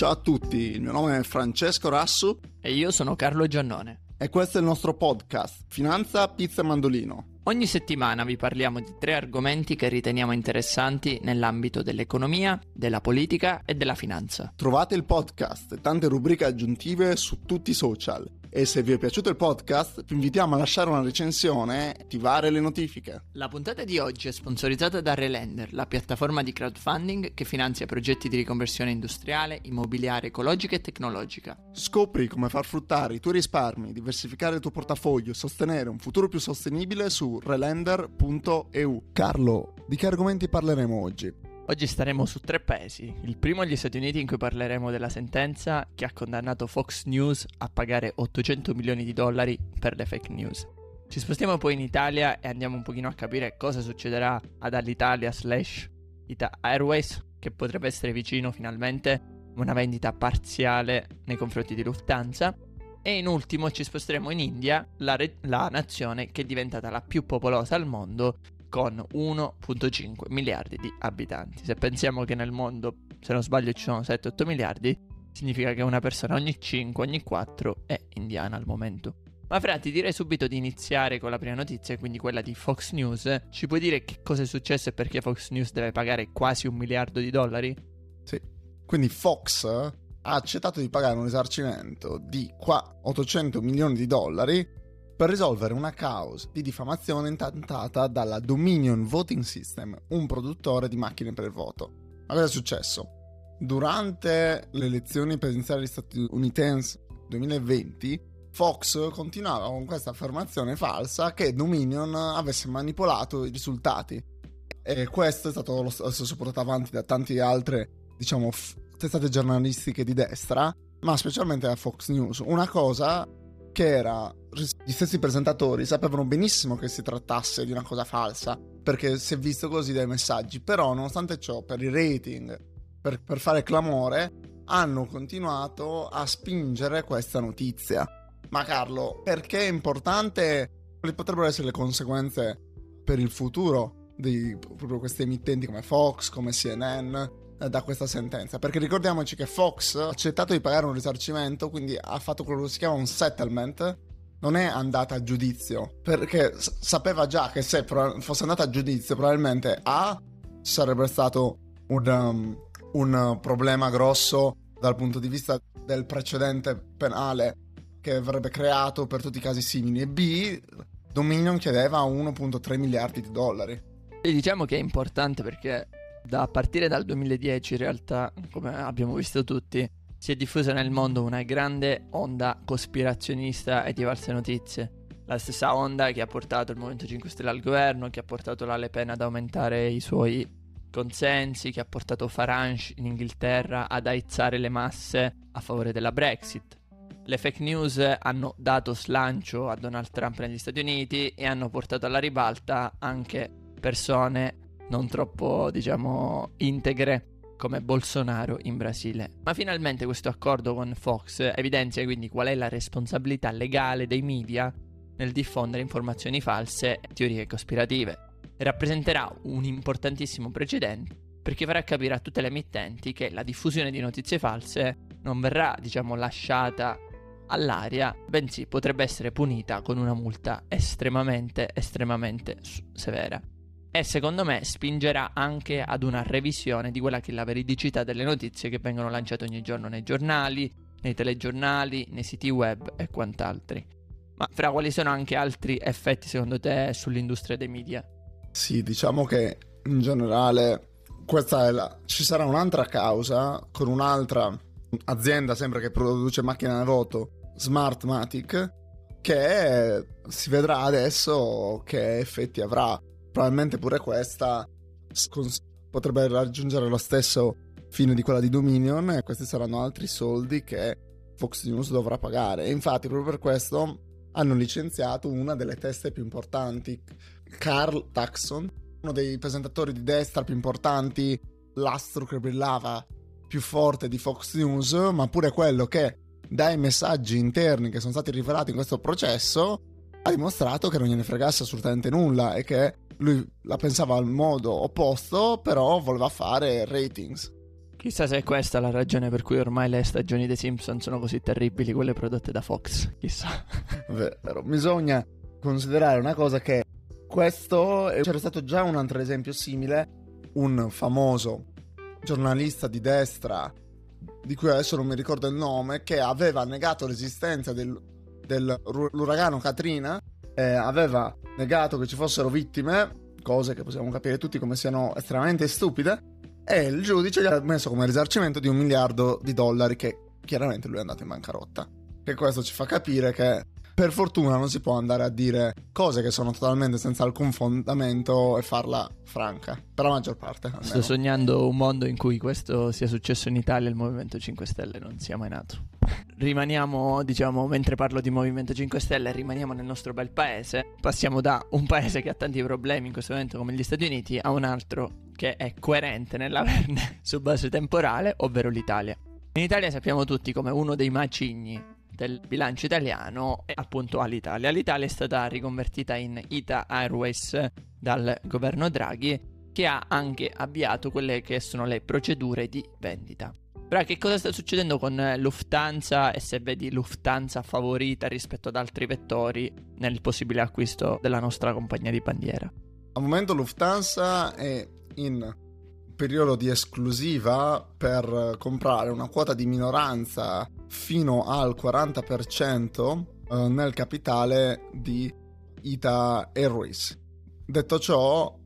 Ciao a tutti, il mio nome è Francesco Rassu e io sono Carlo Giannone. E questo è il nostro podcast, Finanza, Pizza e Mandolino. Ogni settimana vi parliamo di tre argomenti che riteniamo interessanti nell'ambito dell'economia, della politica e della finanza. Trovate il podcast e tante rubriche aggiuntive su tutti i social e se vi è piaciuto il podcast, vi invitiamo a lasciare una recensione e attivare le notifiche. La puntata di oggi è sponsorizzata da Relender, la piattaforma di crowdfunding che finanzia progetti di riconversione industriale, immobiliare, ecologica e tecnologica. Scopri come far fruttare i tuoi risparmi, diversificare il tuo portafoglio e sostenere un futuro più sostenibile su relender.eu. Carlo, di che argomenti parleremo oggi? Oggi staremo su tre paesi. Il primo gli Stati Uniti in cui parleremo della sentenza che ha condannato Fox News a pagare 800 milioni di dollari per le fake news. Ci spostiamo poi in Italia e andiamo un pochino a capire cosa succederà ad Alitalia slash Ita Airways che potrebbe essere vicino finalmente una vendita parziale nei confronti di Lufthansa. E in ultimo ci sposteremo in India, la, re- la nazione che è diventata la più popolosa al mondo con 1.5 miliardi di abitanti. Se pensiamo che nel mondo, se non sbaglio, ci sono 7-8 miliardi, significa che una persona ogni 5, ogni 4 è indiana al momento. Ma Fra, ti direi subito di iniziare con la prima notizia, quindi quella di Fox News. Ci puoi dire che cosa è successo e perché Fox News deve pagare quasi un miliardo di dollari? Sì. Quindi Fox ha accettato di pagare un risarcimento di qua 800 milioni di dollari per risolvere una causa di diffamazione intentata dalla Dominion Voting System, un produttore di macchine per il voto. Ma cosa è successo? Durante le elezioni presidenziali statunitensi 2020, Fox continuava con questa affermazione falsa che Dominion avesse manipolato i risultati. E questo è stato lo stesso portato avanti da tante altre, diciamo, testate giornalistiche di destra, ma specialmente da Fox News. Una cosa che era gli stessi presentatori sapevano benissimo che si trattasse di una cosa falsa perché si è visto così dai messaggi però nonostante ciò per i rating per, per fare clamore hanno continuato a spingere questa notizia. Ma Carlo perché è importante? Quali potrebbero essere le conseguenze per il futuro di proprio queste emittenti come Fox come CNN da questa sentenza. Perché ricordiamoci che Fox ha accettato di pagare un risarcimento, quindi ha fatto quello che si chiama un settlement. Non è andata a giudizio perché s- sapeva già che se pro- fosse andata a giudizio, probabilmente A sarebbe stato un, um, un problema grosso dal punto di vista del precedente penale che avrebbe creato per tutti i casi simili, e B Dominion chiedeva 1.3 miliardi di dollari. E diciamo che è importante perché da partire dal 2010 in realtà, come abbiamo visto tutti, si è diffusa nel mondo una grande onda cospirazionista e di false notizie. La stessa onda che ha portato il Movimento 5 Stelle al governo, che ha portato la Le Pen ad aumentare i suoi consensi, che ha portato Farage in Inghilterra ad aizzare le masse a favore della Brexit. Le fake news hanno dato slancio a Donald Trump negli Stati Uniti e hanno portato alla ribalta anche persone non troppo, diciamo, integre come Bolsonaro in Brasile. Ma finalmente questo accordo con Fox evidenzia quindi qual è la responsabilità legale dei media nel diffondere informazioni false e teorie cospirative. Rappresenterà un importantissimo precedente perché farà capire a tutte le emittenti che la diffusione di notizie false non verrà, diciamo, lasciata all'aria, bensì potrebbe essere punita con una multa estremamente, estremamente severa e secondo me spingerà anche ad una revisione di quella che è la veridicità delle notizie che vengono lanciate ogni giorno nei giornali, nei telegiornali, nei siti web e quant'altri. Ma fra quali sono anche altri effetti secondo te sull'industria dei media? Sì, diciamo che in generale questa è la... ci sarà un'altra causa con un'altra azienda sempre che produce macchine da voto, Smartmatic, che si vedrà adesso che effetti avrà probabilmente pure questa potrebbe raggiungere lo stesso fine di quella di Dominion e questi saranno altri soldi che Fox News dovrà pagare. E infatti proprio per questo hanno licenziato una delle teste più importanti, Carl Taxon, uno dei presentatori di destra più importanti, l'astro che brillava più forte di Fox News, ma pure quello che dai messaggi interni che sono stati rivelati in questo processo ha dimostrato che non gliene fregasse assolutamente nulla e che lui la pensava al modo opposto, però voleva fare ratings. Chissà se è questa la ragione per cui ormai le stagioni dei Simpson sono così terribili, quelle prodotte da Fox. Chissà. Vero, bisogna considerare una cosa che questo c'era stato già un altro esempio simile, un famoso giornalista di destra di cui adesso non mi ricordo il nome, che aveva negato l'esistenza del, dell'uragano Katrina, eh, aveva negato che ci fossero vittime, cose che possiamo capire tutti come siano estremamente stupide, e il giudice gli ha messo come risarcimento di un miliardo di dollari che chiaramente lui è andato in bancarotta. E questo ci fa capire che per fortuna non si può andare a dire cose che sono totalmente senza alcun fondamento e farla franca, per la maggior parte. Almeno. Sto sognando un mondo in cui questo sia successo in Italia e il Movimento 5 Stelle non sia mai nato. Rimaniamo, diciamo, mentre parlo di Movimento 5 Stelle, rimaniamo nel nostro bel paese. Passiamo da un paese che ha tanti problemi in questo momento come gli Stati Uniti a un altro che è coerente nell'averne su base temporale, ovvero l'Italia. In Italia sappiamo tutti come uno dei macigni del bilancio italiano è appunto all'Italia. L'Italia è stata riconvertita in Ita Airways dal governo Draghi che ha anche avviato quelle che sono le procedure di vendita. Però che cosa sta succedendo con Lufthansa e se vedi Lufthansa favorita rispetto ad altri vettori nel possibile acquisto della nostra compagnia di bandiera? Al momento Lufthansa è in periodo di esclusiva per comprare una quota di minoranza fino al 40% eh, nel capitale di Ita Airways. Detto ciò,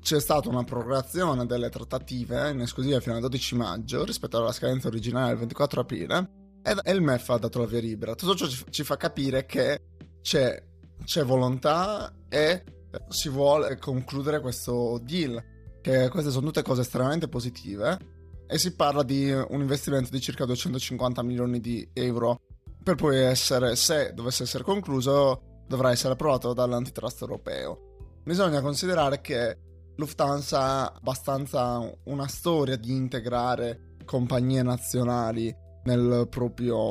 c'è stata una prorogazione delle trattative in esclusiva fino al 12 maggio rispetto alla scadenza originale del 24 aprile e il MEF ha dato la via libera. Tutto ciò ci fa capire che c'è, c'è volontà e si vuole concludere questo deal che queste sono tutte cose estremamente positive e si parla di un investimento di circa 250 milioni di euro per poi essere, se dovesse essere concluso, dovrà essere approvato dall'antitrust europeo. Bisogna considerare che Lufthansa ha abbastanza una storia di integrare compagnie nazionali nel proprio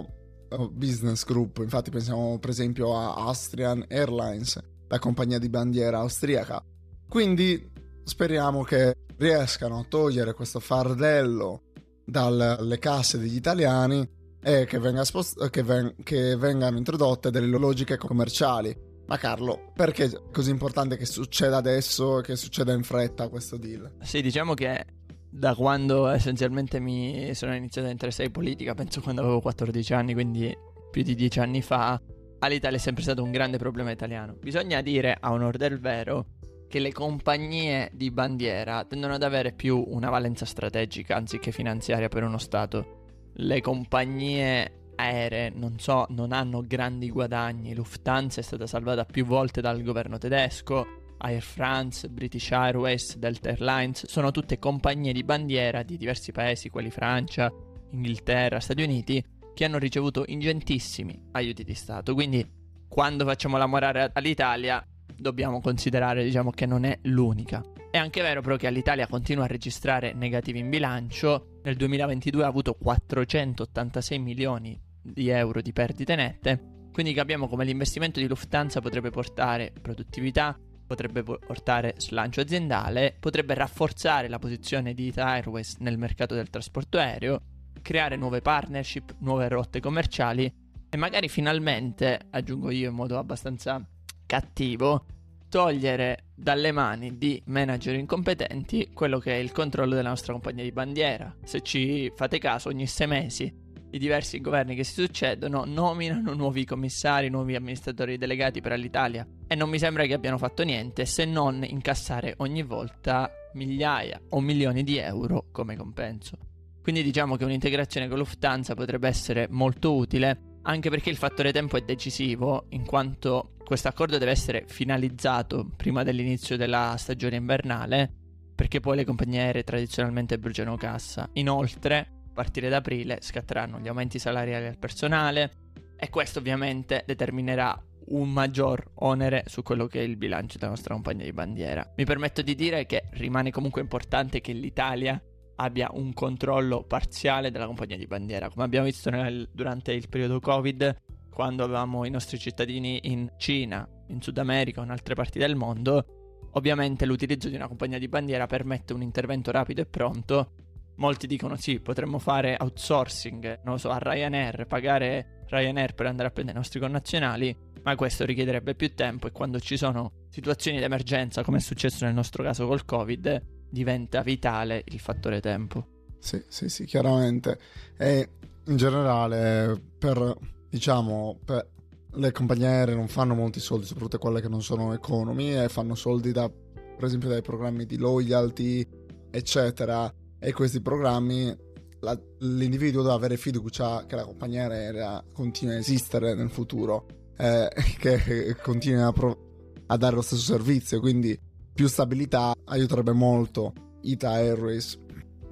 eh, business group, infatti pensiamo per esempio a Austrian Airlines, la compagnia di bandiera austriaca. Quindi Speriamo che riescano a togliere questo fardello dalle casse degli italiani e che, venga spost- che, ven- che vengano introdotte delle logiche commerciali. Ma Carlo, perché è così importante che succeda adesso e che succeda in fretta questo deal? Sì, diciamo che da quando essenzialmente mi sono iniziato a interessare in politica, penso quando avevo 14 anni, quindi più di 10 anni fa, all'Italia è sempre stato un grande problema italiano. Bisogna dire, a onor del vero, che le compagnie di bandiera tendono ad avere più una valenza strategica anziché finanziaria per uno Stato. Le compagnie aeree non so, non hanno grandi guadagni. Lufthansa è stata salvata più volte dal governo tedesco. Air France, British Airways, Delta Airlines sono tutte compagnie di bandiera di diversi paesi, quali Francia, Inghilterra, Stati Uniti, che hanno ricevuto ingentissimi aiuti di Stato. Quindi, quando facciamo l'amorare all'Italia, dobbiamo considerare diciamo che non è l'unica. È anche vero però che l'Italia continua a registrare negativi in bilancio, nel 2022 ha avuto 486 milioni di euro di perdite nette, quindi capiamo come l'investimento di Lufthansa potrebbe portare produttività, potrebbe portare slancio aziendale, potrebbe rafforzare la posizione di Ita Airways nel mercato del trasporto aereo, creare nuove partnership, nuove rotte commerciali e magari finalmente, aggiungo io in modo abbastanza cattivo togliere dalle mani di manager incompetenti quello che è il controllo della nostra compagnia di bandiera. Se ci fate caso, ogni sei mesi i diversi governi che si succedono nominano nuovi commissari, nuovi amministratori delegati per l'Italia e non mi sembra che abbiano fatto niente se non incassare ogni volta migliaia o milioni di euro come compenso. Quindi diciamo che un'integrazione con Lufthansa potrebbe essere molto utile anche perché il fattore tempo è decisivo, in quanto questo accordo deve essere finalizzato prima dell'inizio della stagione invernale, perché poi le compagnie aeree tradizionalmente bruciano cassa. Inoltre, a partire da aprile scatteranno gli aumenti salariali al personale e questo ovviamente determinerà un maggior onere su quello che è il bilancio della nostra compagnia di bandiera. Mi permetto di dire che rimane comunque importante che l'Italia abbia un controllo parziale della compagnia di bandiera. Come abbiamo visto nel, durante il periodo Covid, quando avevamo i nostri cittadini in Cina, in Sud America o in altre parti del mondo, ovviamente l'utilizzo di una compagnia di bandiera permette un intervento rapido e pronto molti dicono sì, potremmo fare outsourcing, non lo so, a Ryanair, pagare Ryanair per andare a prendere i nostri connazionali, ma questo richiederebbe più tempo e quando ci sono situazioni di emergenza, come è successo nel nostro caso col Covid, diventa vitale il fattore tempo. Sì, sì, sì, chiaramente. E in generale, per, diciamo, per le compagnie aeree non fanno molti soldi, soprattutto quelle che non sono economy, e fanno soldi da, per esempio, dai programmi di loyalty, eccetera. E questi programmi, la, l'individuo deve avere fiducia che la compagnia aerea continui a esistere nel futuro, eh, che continui a, pro- a dare lo stesso servizio, quindi più stabilità aiuterebbe molto Ita Airways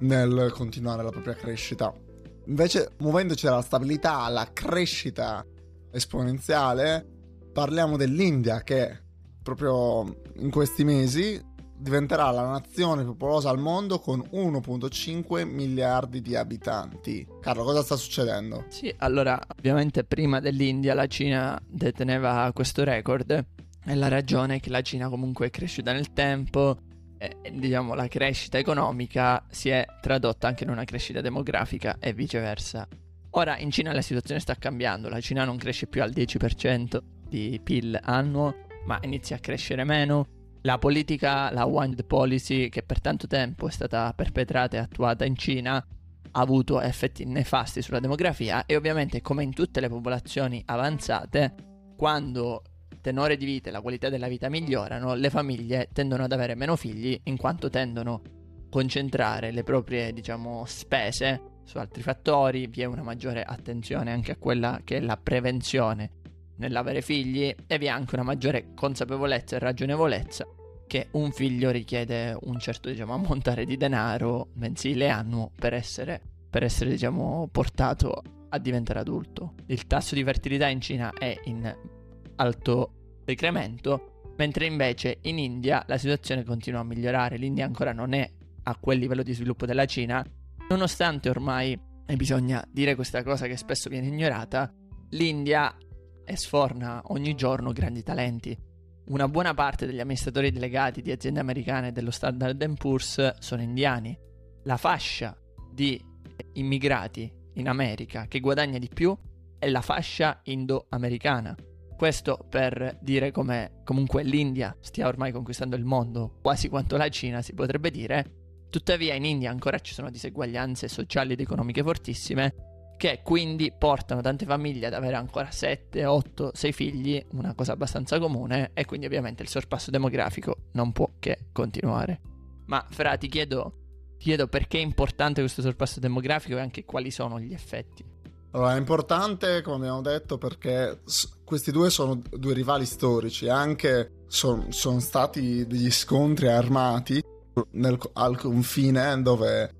nel continuare la propria crescita. Invece, muovendoci dalla stabilità alla crescita esponenziale, parliamo dell'India che proprio in questi mesi diventerà la nazione più popolosa al mondo con 1.5 miliardi di abitanti. Carlo, cosa sta succedendo? Sì, allora, ovviamente prima dell'India la Cina deteneva questo record e la ragione è che la Cina comunque è cresciuta nel tempo e diciamo la crescita economica si è tradotta anche in una crescita demografica e viceversa. Ora in Cina la situazione sta cambiando, la Cina non cresce più al 10% di PIL annuo, ma inizia a crescere meno. La politica, la One Policy, che per tanto tempo è stata perpetrata e attuata in Cina, ha avuto effetti nefasti sulla demografia e ovviamente come in tutte le popolazioni avanzate, quando tenore di vita e la qualità della vita migliorano, le famiglie tendono ad avere meno figli in quanto tendono a concentrare le proprie, diciamo, spese su altri fattori, vi è una maggiore attenzione anche a quella che è la prevenzione nell'avere figli e vi è anche una maggiore consapevolezza e ragionevolezza che un figlio richiede un certo diciamo ammontare di denaro mensile annuo per essere, per essere diciamo portato a diventare adulto. Il tasso di fertilità in Cina è in alto decremento, mentre invece in India la situazione continua a migliorare. L'India ancora non è a quel livello di sviluppo della Cina, nonostante ormai, e bisogna dire questa cosa che spesso viene ignorata, l'India sforna ogni giorno grandi talenti. Una buona parte degli amministratori delegati di aziende americane dello Standard Poor's sono indiani. La fascia di immigrati in America che guadagna di più è la fascia indo-americana. Questo per dire come comunque l'India stia ormai conquistando il mondo, quasi quanto la Cina si potrebbe dire. Tuttavia in India ancora ci sono diseguaglianze sociali ed economiche fortissime che quindi portano tante famiglie ad avere ancora 7, 8, 6 figli, una cosa abbastanza comune e quindi ovviamente il sorpasso demografico non può che continuare. Ma Fra ti chiedo, ti chiedo perché è importante questo sorpasso demografico e anche quali sono gli effetti. Allora, è importante, come abbiamo detto, perché questi due sono due rivali storici, anche son, sono stati degli scontri armati nel, al confine dove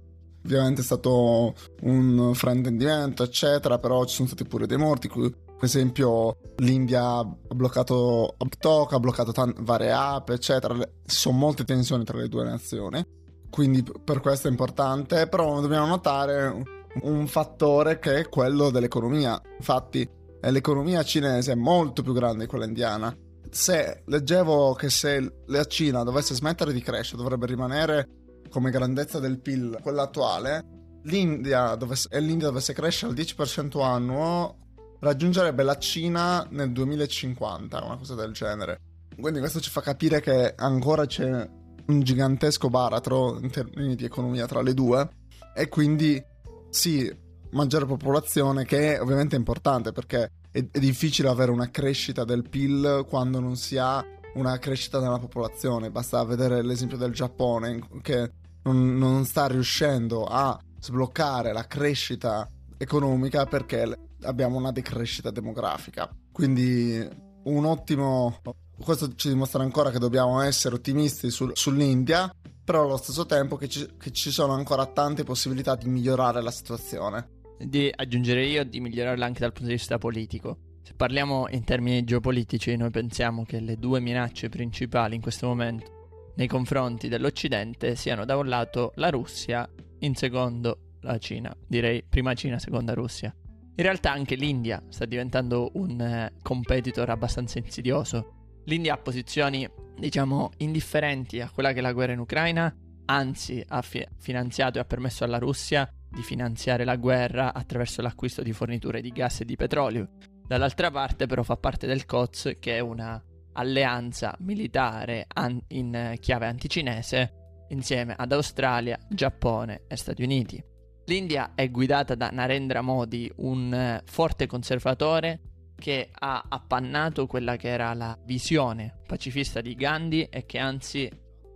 ovviamente è stato un fraintendimento, eccetera, però ci sono stati pure dei morti, per esempio l'India ha bloccato TikTok, ha bloccato t- varie app, eccetera, ci sono molte tensioni tra le due nazioni, quindi per questo è importante, però dobbiamo notare un fattore che è quello dell'economia. Infatti, l'economia cinese è molto più grande di quella indiana. Se leggevo che se la Cina dovesse smettere di crescere, dovrebbe rimanere come grandezza del PIL quella attuale, l'India dovesse, e l'India dovesse crescere al 10% annuo, raggiungerebbe la Cina nel 2050, una cosa del genere. Quindi questo ci fa capire che ancora c'è un gigantesco baratro in termini di economia tra le due e quindi sì, maggiore popolazione, che è ovviamente importante perché è, è, difficile avere una crescita del PIL quando non si ha una crescita della popolazione. Basta vedere l'esempio del Giappone che non, non sta riuscendo a sbloccare la crescita economica perché abbiamo una decrescita demografica. Quindi un ottimo... Questo ci dimostra ancora che dobbiamo essere ottimisti sul, sull'India però allo stesso tempo che ci, che ci sono ancora tante possibilità di migliorare la situazione. Di aggiungere io, di migliorarla anche dal punto di vista politico. Se parliamo in termini geopolitici, noi pensiamo che le due minacce principali in questo momento nei confronti dell'Occidente siano da un lato la Russia, in secondo la Cina. Direi prima Cina, seconda Russia. In realtà anche l'India sta diventando un eh, competitor abbastanza insidioso. L'India ha posizioni diciamo, indifferenti a quella che è la guerra in Ucraina anzi ha fi- finanziato e ha permesso alla Russia di finanziare la guerra attraverso l'acquisto di forniture di gas e di petrolio. Dall'altra parte però fa parte del COTS che è una alleanza militare an- in chiave anticinese insieme ad Australia, Giappone e Stati Uniti. L'India è guidata da Narendra Modi, un forte conservatore che ha appannato quella che era la visione pacifista di Gandhi e che anzi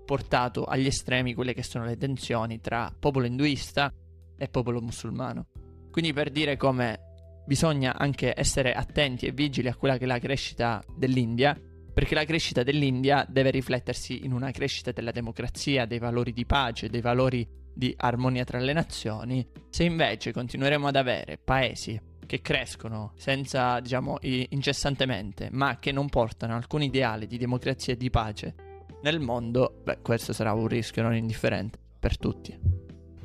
portato agli estremi quelle che sono le tensioni tra popolo induista e popolo musulmano. Quindi per dire come bisogna anche essere attenti e vigili a quella che è la crescita dell'India, perché la crescita dell'India deve riflettersi in una crescita della democrazia, dei valori di pace, dei valori di armonia tra le nazioni. Se invece continueremo ad avere paesi che crescono senza, diciamo, incessantemente, ma che non portano alcun ideale di democrazia e di pace nel mondo, beh, questo sarà un rischio non indifferente per tutti.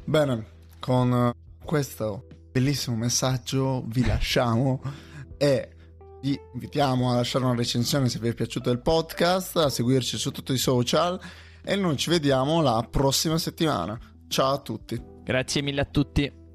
Bene, con questo bellissimo messaggio vi lasciamo e vi invitiamo a lasciare una recensione se vi è piaciuto il podcast, a seguirci su tutti i social e noi ci vediamo la prossima settimana. Ciao a tutti. Grazie mille a tutti.